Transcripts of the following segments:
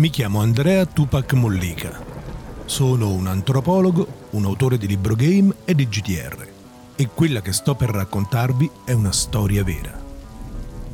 Mi chiamo Andrea Tupac Mollica. Sono un antropologo, un autore di libro game e di GTR. E quella che sto per raccontarvi è una storia vera.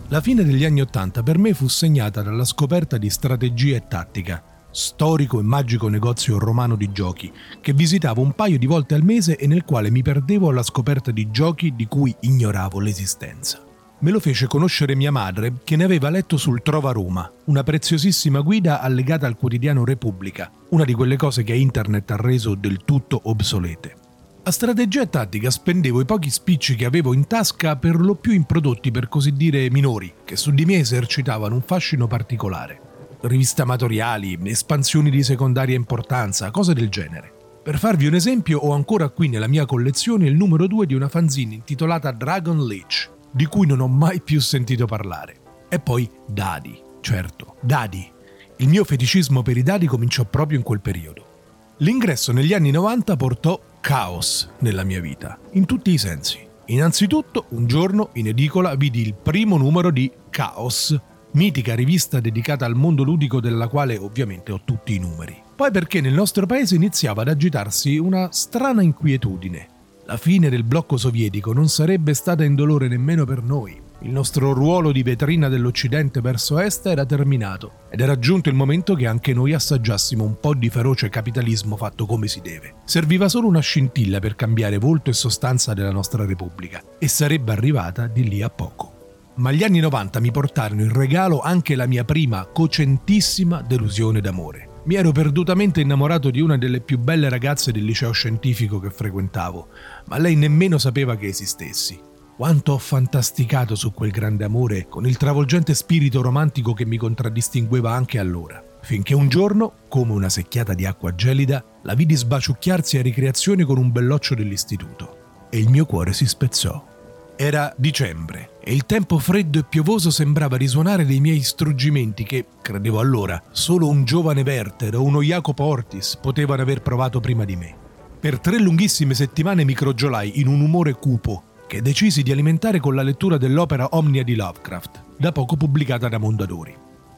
La fine degli anni Ottanta per me fu segnata dalla scoperta di strategia e tattica, storico e magico negozio romano di giochi, che visitavo un paio di volte al mese e nel quale mi perdevo alla scoperta di giochi di cui ignoravo l'esistenza. Me lo fece conoscere mia madre, che ne aveva letto sul Trova Roma, una preziosissima guida allegata al quotidiano Repubblica, una di quelle cose che internet ha reso del tutto obsolete. A strategia e tattica spendevo i pochi spicci che avevo in tasca per lo più in prodotti per così dire minori, che su di me esercitavano un fascino particolare. Riviste amatoriali, espansioni di secondaria importanza, cose del genere. Per farvi un esempio, ho ancora qui nella mia collezione il numero 2 di una fanzine intitolata Dragon Leech, di cui non ho mai più sentito parlare. E poi dadi, certo, dadi. Il mio feticismo per i dadi cominciò proprio in quel periodo. L'ingresso negli anni 90 portò caos nella mia vita, in tutti i sensi. Innanzitutto, un giorno in edicola vidi il primo numero di Chaos, mitica rivista dedicata al mondo ludico della quale ovviamente ho tutti i numeri. Poi perché nel nostro paese iniziava ad agitarsi una strana inquietudine. La fine del blocco sovietico non sarebbe stata indolore nemmeno per noi. Il nostro ruolo di vetrina dell'Occidente verso Est era terminato ed era giunto il momento che anche noi assaggiassimo un po' di feroce capitalismo fatto come si deve. Serviva solo una scintilla per cambiare volto e sostanza della nostra Repubblica e sarebbe arrivata di lì a poco. Ma gli anni 90 mi portarono in regalo anche la mia prima cocentissima delusione d'amore. Mi ero perdutamente innamorato di una delle più belle ragazze del liceo scientifico che frequentavo, ma lei nemmeno sapeva che esistessi. Quanto ho fantasticato su quel grande amore con il travolgente spirito romantico che mi contraddistingueva anche allora. Finché un giorno, come una secchiata di acqua gelida, la vidi sbaciucchiarsi a ricreazione con un belloccio dell'istituto. E il mio cuore si spezzò. Era dicembre e il tempo freddo e piovoso sembrava risuonare dei miei struggimenti che, credevo allora, solo un giovane Werther o uno Jacopo Ortis potevano aver provato prima di me. Per tre lunghissime settimane mi crogiolai in un umore cupo che decisi di alimentare con la lettura dell'opera Omnia di Lovecraft, da poco pubblicata da Mondadori.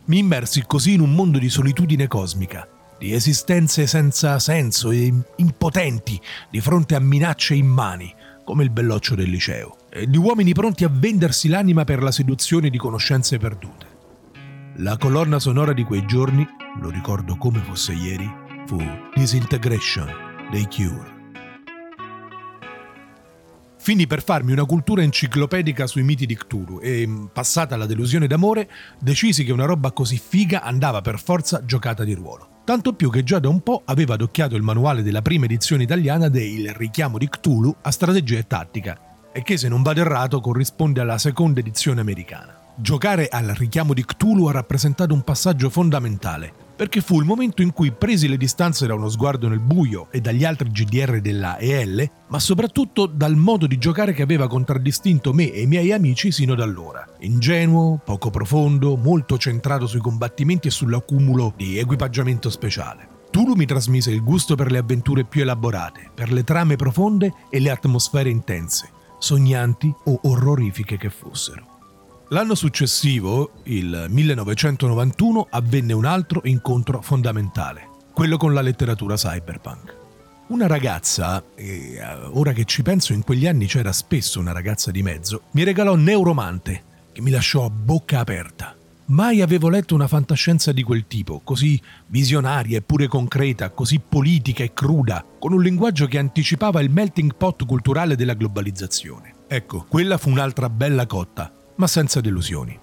Mi immersi così in un mondo di solitudine cosmica, di esistenze senza senso e impotenti di fronte a minacce immani, come il belloccio del liceo e di uomini pronti a vendersi l'anima per la seduzione di conoscenze perdute. La colonna sonora di quei giorni, lo ricordo come fosse ieri, fu Disintegration dei Cure. Finì per farmi una cultura enciclopedica sui miti di Cthulhu e, passata la delusione d'amore, decisi che una roba così figa andava per forza giocata di ruolo. Tanto più che già da un po' aveva adocchiato il manuale della prima edizione italiana del richiamo di Cthulhu a strategia e tattica, e che se non vado errato corrisponde alla seconda edizione americana. Giocare al richiamo di Cthulhu ha rappresentato un passaggio fondamentale, perché fu il momento in cui presi le distanze da uno sguardo nel buio e dagli altri GDR della EL, ma soprattutto dal modo di giocare che aveva contraddistinto me e i miei amici sino ad allora. Ingenuo, poco profondo, molto centrato sui combattimenti e sull'accumulo di equipaggiamento speciale. Tulu mi trasmise il gusto per le avventure più elaborate, per le trame profonde e le atmosfere intense, sognanti o orrorifiche che fossero. L'anno successivo, il 1991, avvenne un altro incontro fondamentale, quello con la letteratura cyberpunk. Una ragazza, e eh, ora che ci penso in quegli anni c'era spesso una ragazza di mezzo, mi regalò Neuromante, che mi lasciò a bocca aperta. Mai avevo letto una fantascienza di quel tipo, così visionaria eppure concreta, così politica e cruda, con un linguaggio che anticipava il melting pot culturale della globalizzazione. Ecco, quella fu un'altra bella cotta, ma senza delusioni.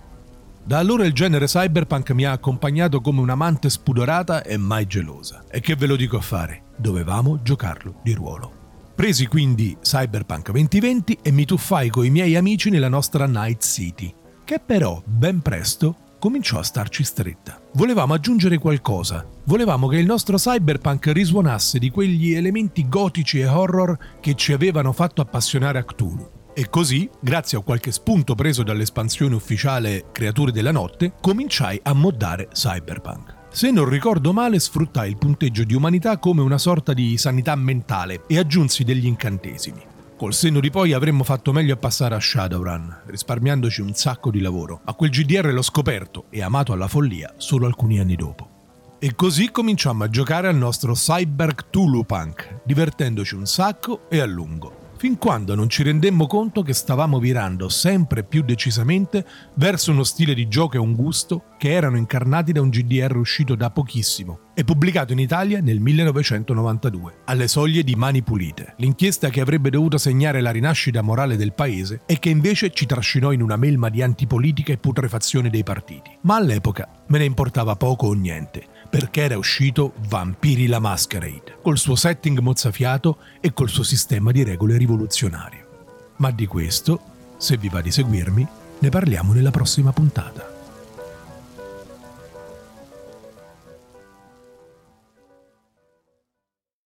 Da allora il genere cyberpunk mi ha accompagnato come un'amante spudorata e mai gelosa. E che ve lo dico a fare? Dovevamo giocarlo di ruolo. Presi quindi Cyberpunk 2020 e mi tuffai coi miei amici nella nostra Night City, che però ben presto cominciò a starci stretta. Volevamo aggiungere qualcosa. Volevamo che il nostro cyberpunk risuonasse di quegli elementi gotici e horror che ci avevano fatto appassionare a Cthulhu. E così, grazie a qualche spunto preso dall'espansione ufficiale Creature della Notte, cominciai a moddare Cyberpunk. Se non ricordo male, sfruttai il punteggio di umanità come una sorta di sanità mentale e aggiunsi degli incantesimi. Col senno di poi avremmo fatto meglio a passare a Shadowrun, risparmiandoci un sacco di lavoro, ma quel GDR l'ho scoperto e amato alla follia solo alcuni anni dopo. E così cominciamo a giocare al nostro Cyberg Tulupunk, divertendoci un sacco e a lungo fin quando non ci rendemmo conto che stavamo virando sempre più decisamente verso uno stile di gioco e un gusto che erano incarnati da un GDR uscito da pochissimo e pubblicato in Italia nel 1992, alle soglie di Mani Pulite, l'inchiesta che avrebbe dovuto segnare la rinascita morale del paese e che invece ci trascinò in una melma di antipolitica e putrefazione dei partiti. Ma all'epoca me ne importava poco o niente, perché era uscito Vampiri la Masquerade, col suo setting mozzafiato e col suo sistema di regole rivoluzionario. Ma di questo, se vi va di seguirmi, ne parliamo nella prossima puntata.